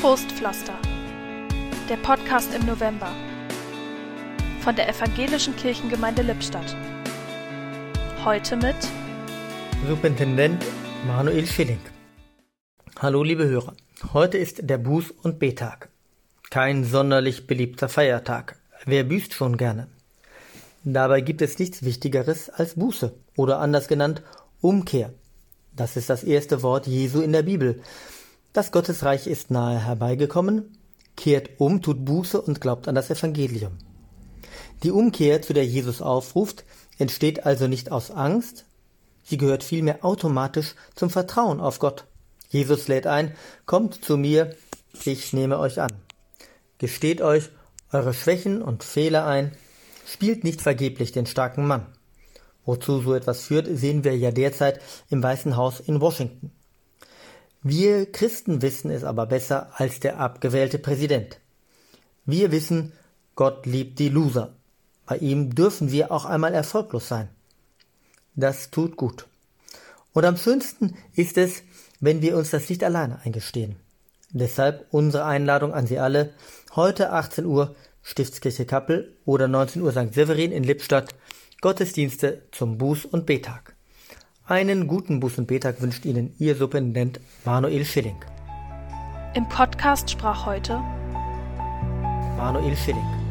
Trostpflaster. Der Podcast im November. Von der Evangelischen Kirchengemeinde Lippstadt. Heute mit Superintendent Manuel Schilling. Hallo liebe Hörer. Heute ist der Buß- und Betag. Kein sonderlich beliebter Feiertag. Wer büßt schon gerne? Dabei gibt es nichts Wichtigeres als Buße oder anders genannt Umkehr. Das ist das erste Wort Jesu in der Bibel. Das Gottesreich ist nahe herbeigekommen, kehrt um, tut Buße und glaubt an das Evangelium. Die Umkehr, zu der Jesus aufruft, entsteht also nicht aus Angst, sie gehört vielmehr automatisch zum Vertrauen auf Gott. Jesus lädt ein, kommt zu mir, ich nehme euch an. Gesteht euch eure Schwächen und Fehler ein, spielt nicht vergeblich den starken Mann. Wozu so etwas führt, sehen wir ja derzeit im Weißen Haus in Washington. Wir Christen wissen es aber besser als der abgewählte Präsident. Wir wissen, Gott liebt die Loser. Bei ihm dürfen wir auch einmal erfolglos sein. Das tut gut. Und am schönsten ist es, wenn wir uns das nicht alleine eingestehen. Deshalb unsere Einladung an Sie alle, heute 18 Uhr Stiftskirche Kappel oder 19 Uhr St. Severin in Lippstadt, Gottesdienste zum Buß- und Betag. Einen guten Buß- und Betag wünscht Ihnen Ihr Superintendent Manuel Schilling. Im Podcast sprach heute Manuel Schilling.